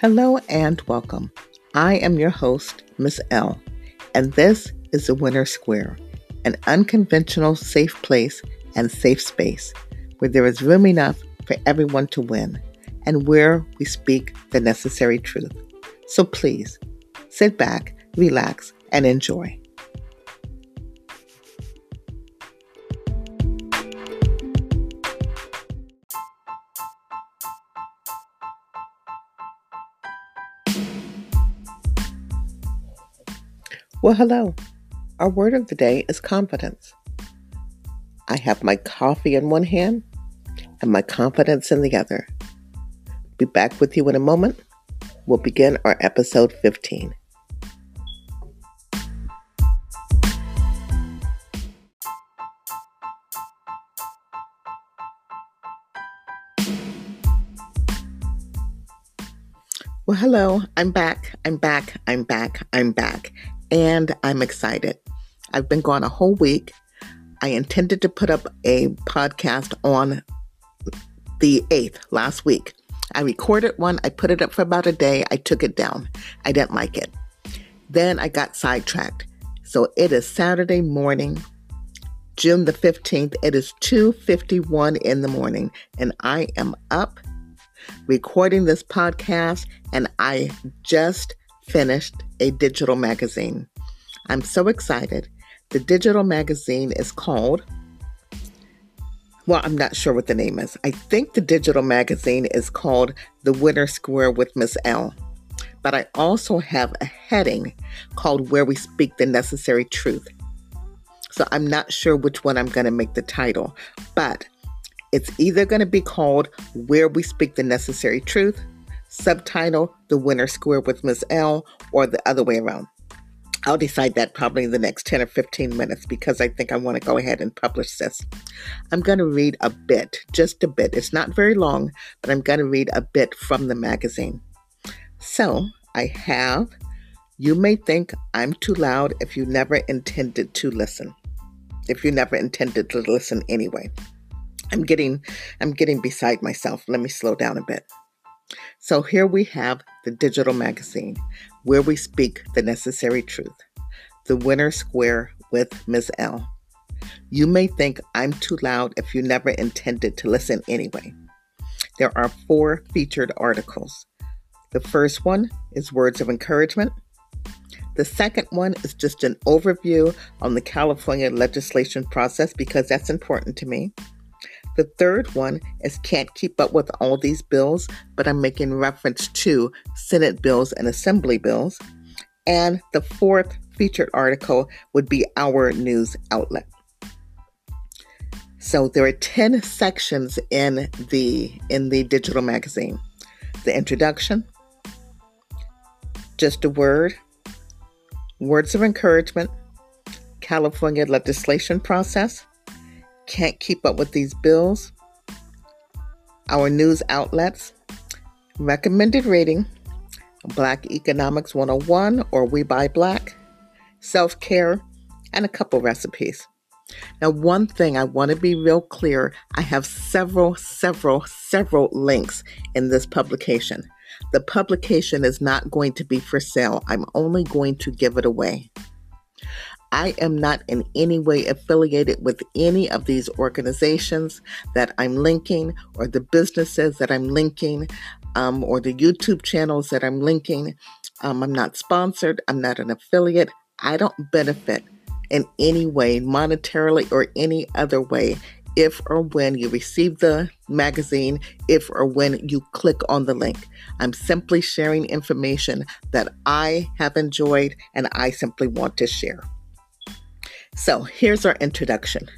Hello and welcome. I am your host, Miss L, and this is the Winner Square, an unconventional safe place and safe space where there is room enough for everyone to win and where we speak the necessary truth. So please sit back, relax, and enjoy. Well, hello. Our word of the day is confidence. I have my coffee in one hand and my confidence in the other. Be back with you in a moment. We'll begin our episode 15. Well, hello. I'm back. I'm back. I'm back. I'm back and I'm excited. I've been gone a whole week. I intended to put up a podcast on the 8th last week. I recorded one, I put it up for about a day, I took it down. I didn't like it. Then I got sidetracked. So it is Saturday morning, June the 15th. It is 2:51 in the morning and I am up recording this podcast and I just finished a digital magazine. I'm so excited. The digital magazine is called, well, I'm not sure what the name is. I think the digital magazine is called The Winner Square with Miss L. But I also have a heading called Where We Speak the Necessary Truth. So I'm not sure which one I'm going to make the title, but it's either going to be called Where We Speak the Necessary Truth subtitle The Winner Square with Miss L or the other way around. I'll decide that probably in the next 10 or 15 minutes because I think I want to go ahead and publish this. I'm going to read a bit, just a bit. It's not very long, but I'm going to read a bit from the magazine. So I have, you may think I'm too loud if you never intended to listen. If you never intended to listen anyway. I'm getting I'm getting beside myself. Let me slow down a bit. So here we have the digital magazine where we speak the necessary truth. The Winner Square with Ms. L. You may think I'm too loud if you never intended to listen anyway. There are four featured articles. The first one is words of encouragement. The second one is just an overview on the California legislation process because that's important to me. The third one is can't keep up with all these bills, but I'm making reference to Senate bills and Assembly bills. And the fourth featured article would be our news outlet. So there are 10 sections in the in the digital magazine. The introduction, just a word, words of encouragement, California legislation process, can't keep up with these bills. Our news outlets, recommended reading, Black Economics 101 or We Buy Black, self care, and a couple recipes. Now, one thing I want to be real clear I have several, several, several links in this publication. The publication is not going to be for sale, I'm only going to give it away. I am not in any way affiliated with any of these organizations that I'm linking, or the businesses that I'm linking, um, or the YouTube channels that I'm linking. Um, I'm not sponsored, I'm not an affiliate. I don't benefit in any way, monetarily or any other way, if or when you receive the magazine, if or when you click on the link. I'm simply sharing information that I have enjoyed and I simply want to share. So here's our introduction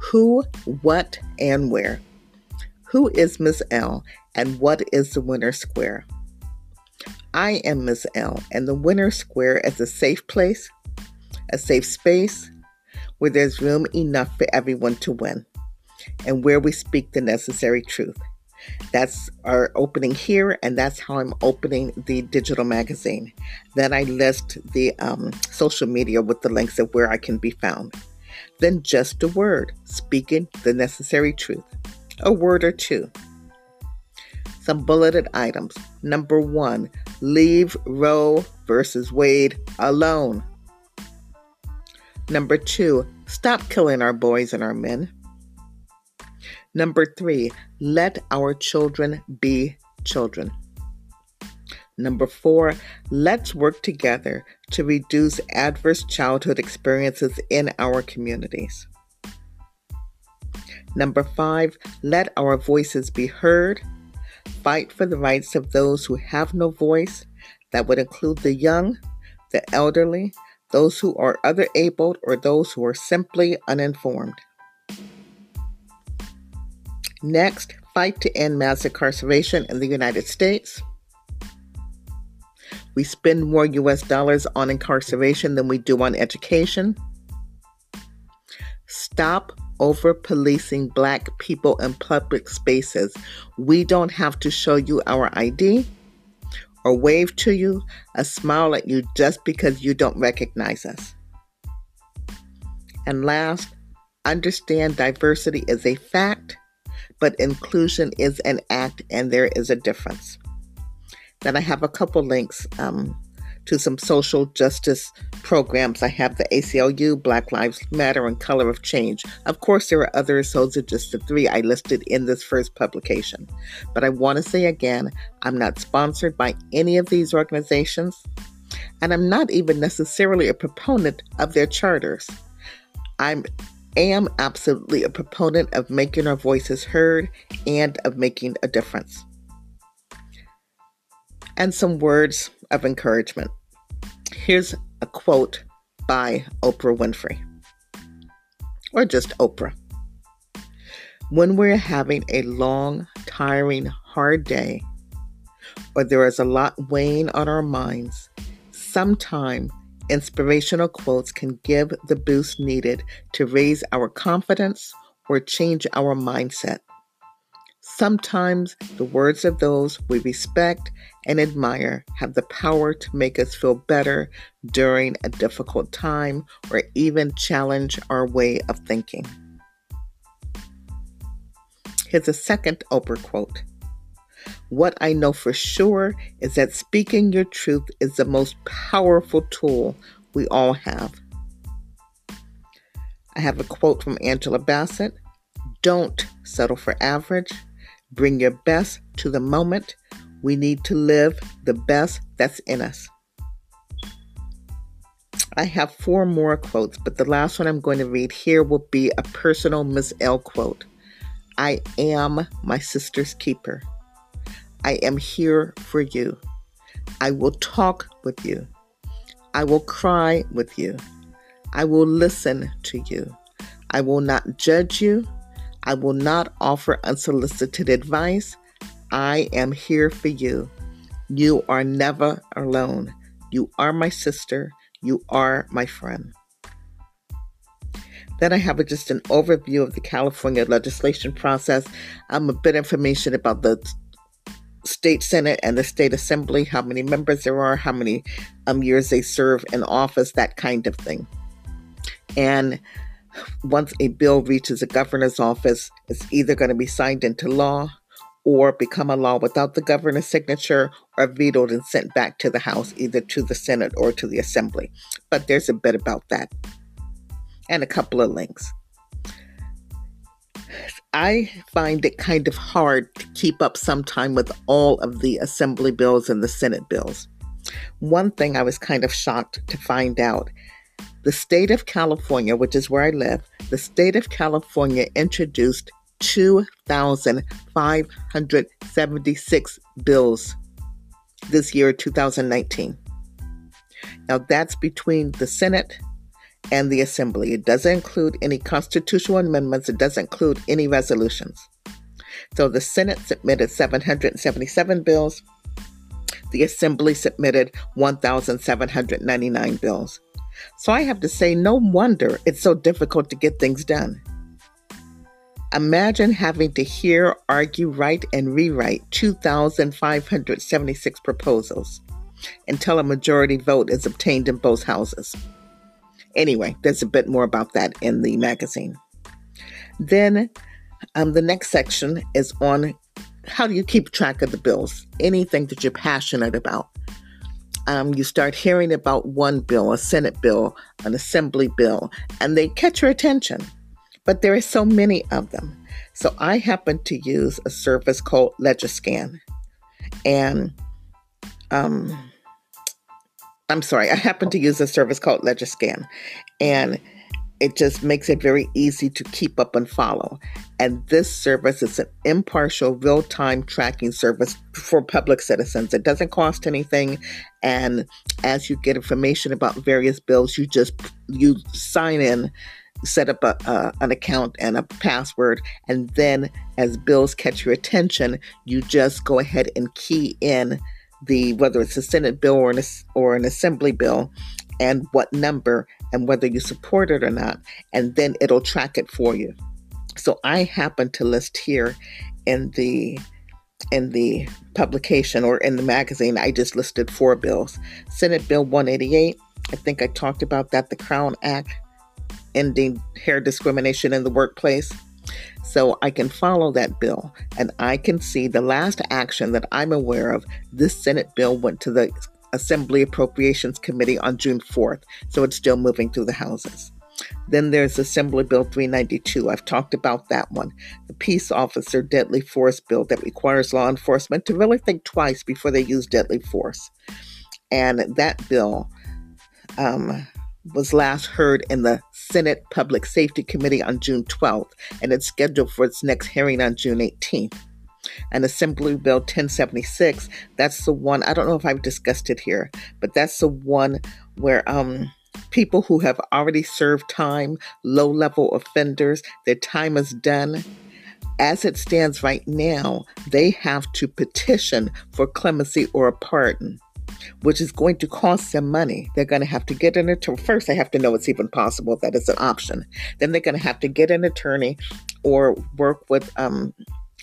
Who, what, and where. Who is Miss L and what is the Winner Square? I am Miss L, and the Winner Square is a safe place, a safe space where there's room enough for everyone to win, and where we speak the necessary truth. That's our opening here, and that's how I'm opening the digital magazine. Then I list the um, social media with the links of where I can be found. Then just a word, speaking the necessary truth, a word or two. Some bulleted items. Number one, leave Roe versus Wade alone. Number two, stop killing our boys and our men. Number three, let our children be children. Number four, let's work together to reduce adverse childhood experiences in our communities. Number five, let our voices be heard. Fight for the rights of those who have no voice. That would include the young, the elderly, those who are other abled, or those who are simply uninformed. Next, fight to end mass incarceration in the United States. We spend more US dollars on incarceration than we do on education. Stop over policing black people in public spaces. We don't have to show you our ID or wave to you, a smile at you just because you don't recognize us. And last, understand diversity is a fact, but inclusion is an act, and there is a difference. Then I have a couple links um, to some social justice programs. I have the ACLU, Black Lives Matter, and Color of Change. Of course, there are others, those are just the three I listed in this first publication. But I want to say again, I'm not sponsored by any of these organizations, and I'm not even necessarily a proponent of their charters. I am absolutely a proponent of making our voices heard and of making a difference and some words of encouragement. Here's a quote by Oprah Winfrey, or just Oprah. When we're having a long, tiring, hard day, or there is a lot weighing on our minds, sometime inspirational quotes can give the boost needed to raise our confidence or change our mindset. Sometimes the words of those we respect and admire have the power to make us feel better during a difficult time or even challenge our way of thinking. Here's a second Oprah quote What I know for sure is that speaking your truth is the most powerful tool we all have. I have a quote from Angela Bassett Don't settle for average Bring your best to the moment. We need to live the best that's in us. I have four more quotes, but the last one I'm going to read here will be a personal Miss L quote. I am my sister's keeper. I am here for you. I will talk with you. I will cry with you. I will listen to you. I will not judge you. I will not offer unsolicited advice. I am here for you. You are never alone. You are my sister. You are my friend. Then I have just an overview of the California legislation process. Um, a bit information about the state senate and the state assembly, how many members there are, how many um, years they serve in office, that kind of thing. And once a bill reaches the governor's office, it's either going to be signed into law or become a law without the governor's signature or vetoed and sent back to the House, either to the Senate or to the Assembly. But there's a bit about that and a couple of links. I find it kind of hard to keep up sometime with all of the Assembly bills and the Senate bills. One thing I was kind of shocked to find out the state of California, which is where I live, the state of California introduced 2,576 bills this year, 2019. Now, that's between the Senate and the Assembly. It doesn't include any constitutional amendments, it doesn't include any resolutions. So the Senate submitted 777 bills, the Assembly submitted 1,799 bills. So I have to say, no wonder it's so difficult to get things done. Imagine having to hear, argue, write, and rewrite 2,576 proposals until a majority vote is obtained in both houses. Anyway, there's a bit more about that in the magazine. Then um, the next section is on how do you keep track of the bills? Anything that you're passionate about. Um, you start hearing about one bill, a Senate bill, an Assembly bill, and they catch your attention. But there are so many of them. So I happen to use a service called Legiscan. And um, I'm sorry, I happen to use a service called Legiscan. And it just makes it very easy to keep up and follow. And this service is an impartial, real time tracking service for public citizens. It doesn't cost anything. And as you get information about various bills, you just you sign in set up a, uh, an account and a password and then as bills catch your attention you just go ahead and key in the whether it's a senate bill or an, or an assembly bill and what number and whether you support it or not, and then it'll track it for you. So I happen to list here in the in the publication or in the magazine, I just listed four bills. Senate Bill 188, I think I talked about that, the Crown Act ending hair discrimination in the workplace. So I can follow that bill and I can see the last action that I'm aware of. This Senate bill went to the Assembly Appropriations Committee on June 4th, so it's still moving through the houses. Then there's Assembly Bill 392. I've talked about that one. The Peace Officer Deadly Force Bill that requires law enforcement to really think twice before they use deadly force. And that bill um, was last heard in the Senate Public Safety Committee on June 12th, and it's scheduled for its next hearing on June 18th and Assembly Bill 1076. That's the one, I don't know if I've discussed it here, but that's the one where um, people who have already served time, low level offenders, their time is done. As it stands right now, they have to petition for clemency or a pardon which is going to cost them money. They're going to have to get an attorney. First, they have to know it's even possible that it's an option. Then they're going to have to get an attorney or work with um,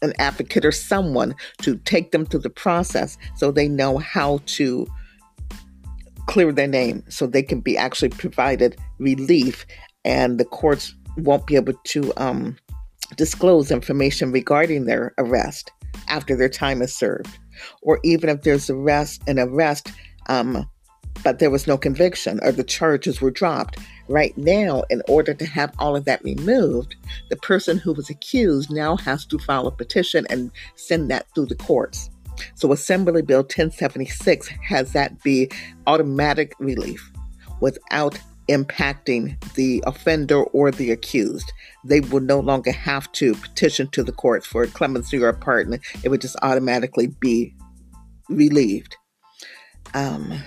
an advocate or someone to take them through the process so they know how to clear their name so they can be actually provided relief and the courts won't be able to um, disclose information regarding their arrest after their time is served or even if there's arrest an arrest um, but there was no conviction or the charges were dropped. Right now, in order to have all of that removed, the person who was accused now has to file a petition and send that through the courts. So, Assembly Bill 1076 has that be automatic relief without impacting the offender or the accused. They would no longer have to petition to the courts for clemency or a pardon. It would just automatically be relieved. Um,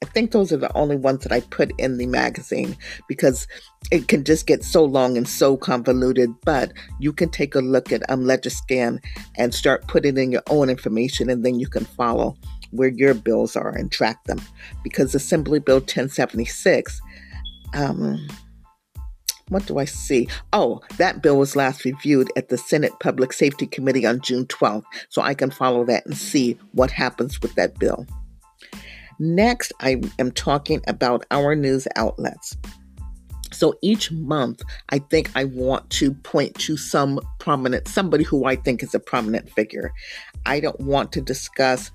I think those are the only ones that I put in the magazine because it can just get so long and so convoluted. But you can take a look at um, Legiscan and start putting in your own information, and then you can follow where your bills are and track them. Because Assembly Bill 1076, um, what do I see? Oh, that bill was last reviewed at the Senate Public Safety Committee on June 12th, so I can follow that and see what happens with that bill. Next, I am talking about our news outlets. So each month, I think I want to point to some prominent, somebody who I think is a prominent figure. I don't want to discuss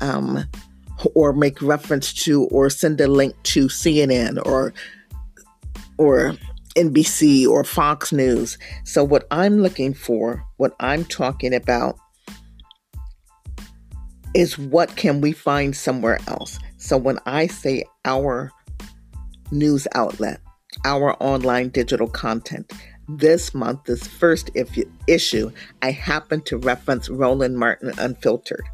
um, or make reference to or send a link to CNN or or NBC or Fox News. So what I'm looking for, what I'm talking about is what can we find somewhere else? So when I say our news outlet, our online digital content, this month, this first issue, I happen to reference Roland Martin Unfiltered.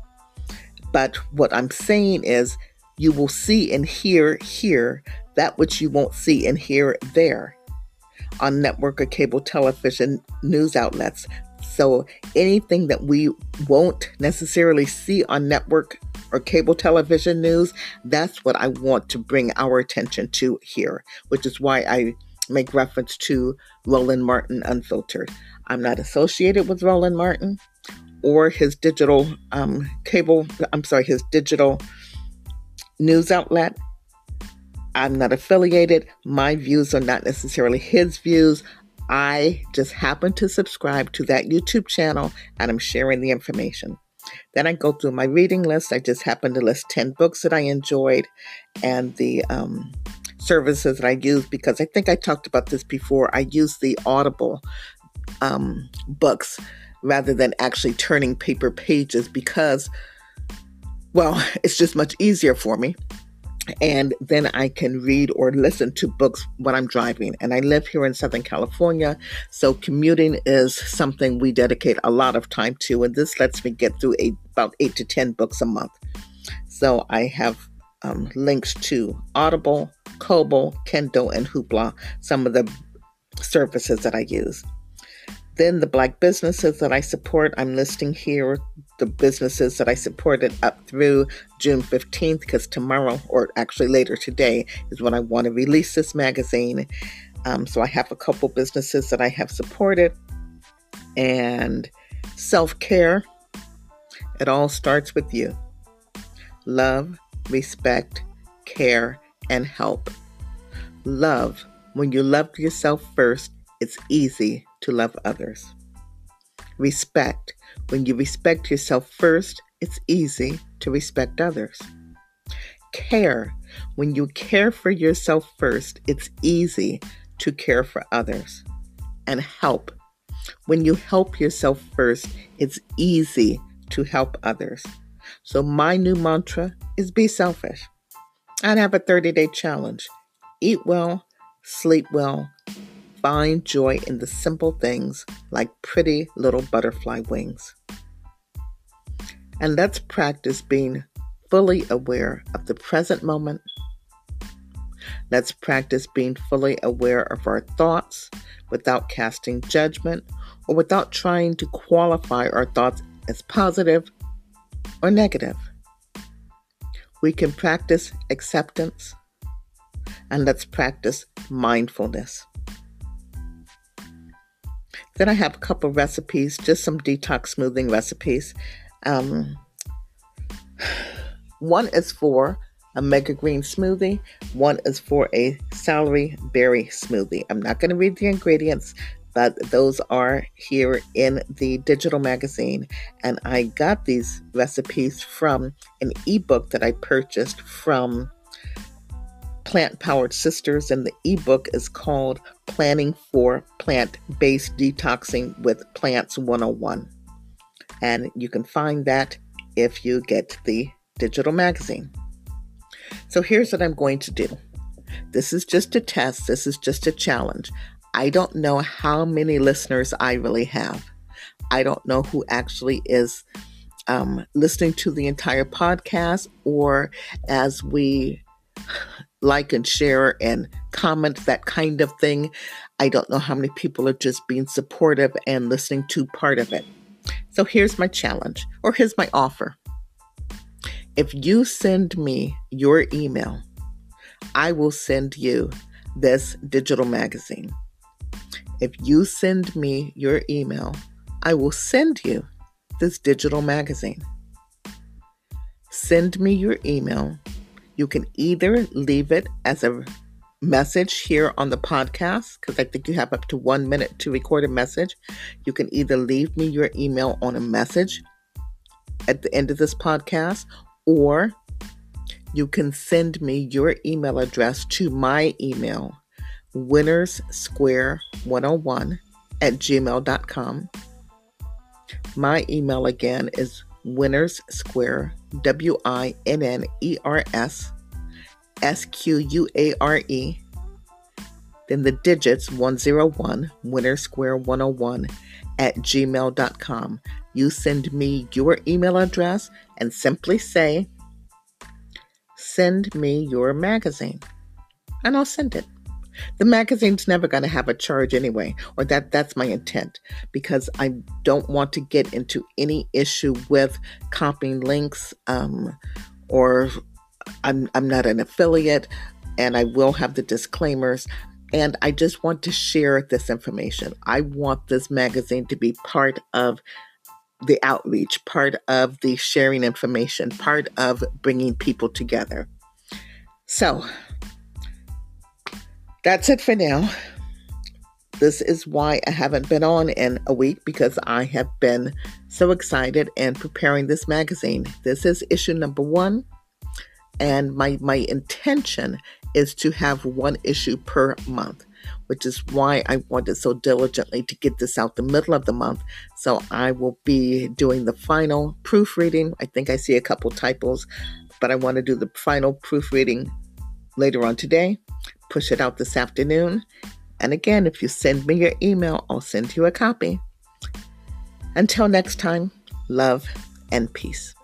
But what I'm saying is, you will see and hear here that which you won't see and hear there on network or cable television news outlets so anything that we won't necessarily see on network or cable television news, that's what I want to bring our attention to here, which is why I make reference to Roland Martin Unfiltered. I'm not associated with Roland Martin or his digital um, cable, I'm sorry, his digital news outlet. I'm not affiliated. My views are not necessarily his views. I just happen to subscribe to that YouTube channel and I'm sharing the information. Then I go through my reading list. I just happen to list 10 books that I enjoyed and the um, services that I use because I think I talked about this before. I use the Audible um, books rather than actually turning paper pages because, well, it's just much easier for me and then I can read or listen to books when I'm driving. And I live here in Southern California, so commuting is something we dedicate a lot of time to, and this lets me get through a, about eight to 10 books a month. So I have um, links to Audible, Kobo, Kindle, and Hoopla, some of the services that I use. Then the black businesses that I support, I'm listing here the businesses that I supported up through June 15th, because tomorrow, or actually later today, is when I want to release this magazine. Um, so I have a couple businesses that I have supported. And self care, it all starts with you. Love, respect, care, and help. Love, when you love yourself first, it's easy to love others. Respect. When you respect yourself first, it's easy to respect others. Care. When you care for yourself first, it's easy to care for others. And help. When you help yourself first, it's easy to help others. So, my new mantra is be selfish. I'd have a 30 day challenge eat well, sleep well, find joy in the simple things like pretty little butterfly wings. And let's practice being fully aware of the present moment. Let's practice being fully aware of our thoughts without casting judgment or without trying to qualify our thoughts as positive or negative. We can practice acceptance and let's practice mindfulness. Then I have a couple recipes, just some detox smoothing recipes. Um, one is for a mega green smoothie, one is for a celery berry smoothie. I'm not going to read the ingredients, but those are here in the digital magazine. And I got these recipes from an ebook that I purchased from Plant Powered Sisters, and the ebook is called Planning for Plant Based Detoxing with Plants 101. And you can find that if you get the digital magazine. So here's what I'm going to do this is just a test, this is just a challenge. I don't know how many listeners I really have. I don't know who actually is um, listening to the entire podcast or as we like and share and comment, that kind of thing. I don't know how many people are just being supportive and listening to part of it. So here's my challenge, or here's my offer. If you send me your email, I will send you this digital magazine. If you send me your email, I will send you this digital magazine. Send me your email you can either leave it as a message here on the podcast, because I think you have up to one minute to record a message. You can either leave me your email on a message at the end of this podcast, or you can send me your email address to my email, winnersquare101 at gmail.com. My email again is Winners Square, W I N N E R S S Q U A R E, then the digits 101, Winner Square 101 at gmail.com. You send me your email address and simply say, Send me your magazine, and I'll send it. The magazine's never going to have a charge anyway, or that that's my intent because I don't want to get into any issue with copying links um, or I'm I'm not an affiliate and I will have the disclaimers and I just want to share this information. I want this magazine to be part of the outreach, part of the sharing information, part of bringing people together. So, that's it for now. this is why I haven't been on in a week because I have been so excited and preparing this magazine. This is issue number one, and my, my intention is to have one issue per month, which is why I wanted so diligently to get this out the middle of the month. So I will be doing the final proofreading. I think I see a couple typos, but I want to do the final proofreading later on today, push it out this afternoon. And again, if you send me your email, I'll send you a copy. Until next time, love and peace.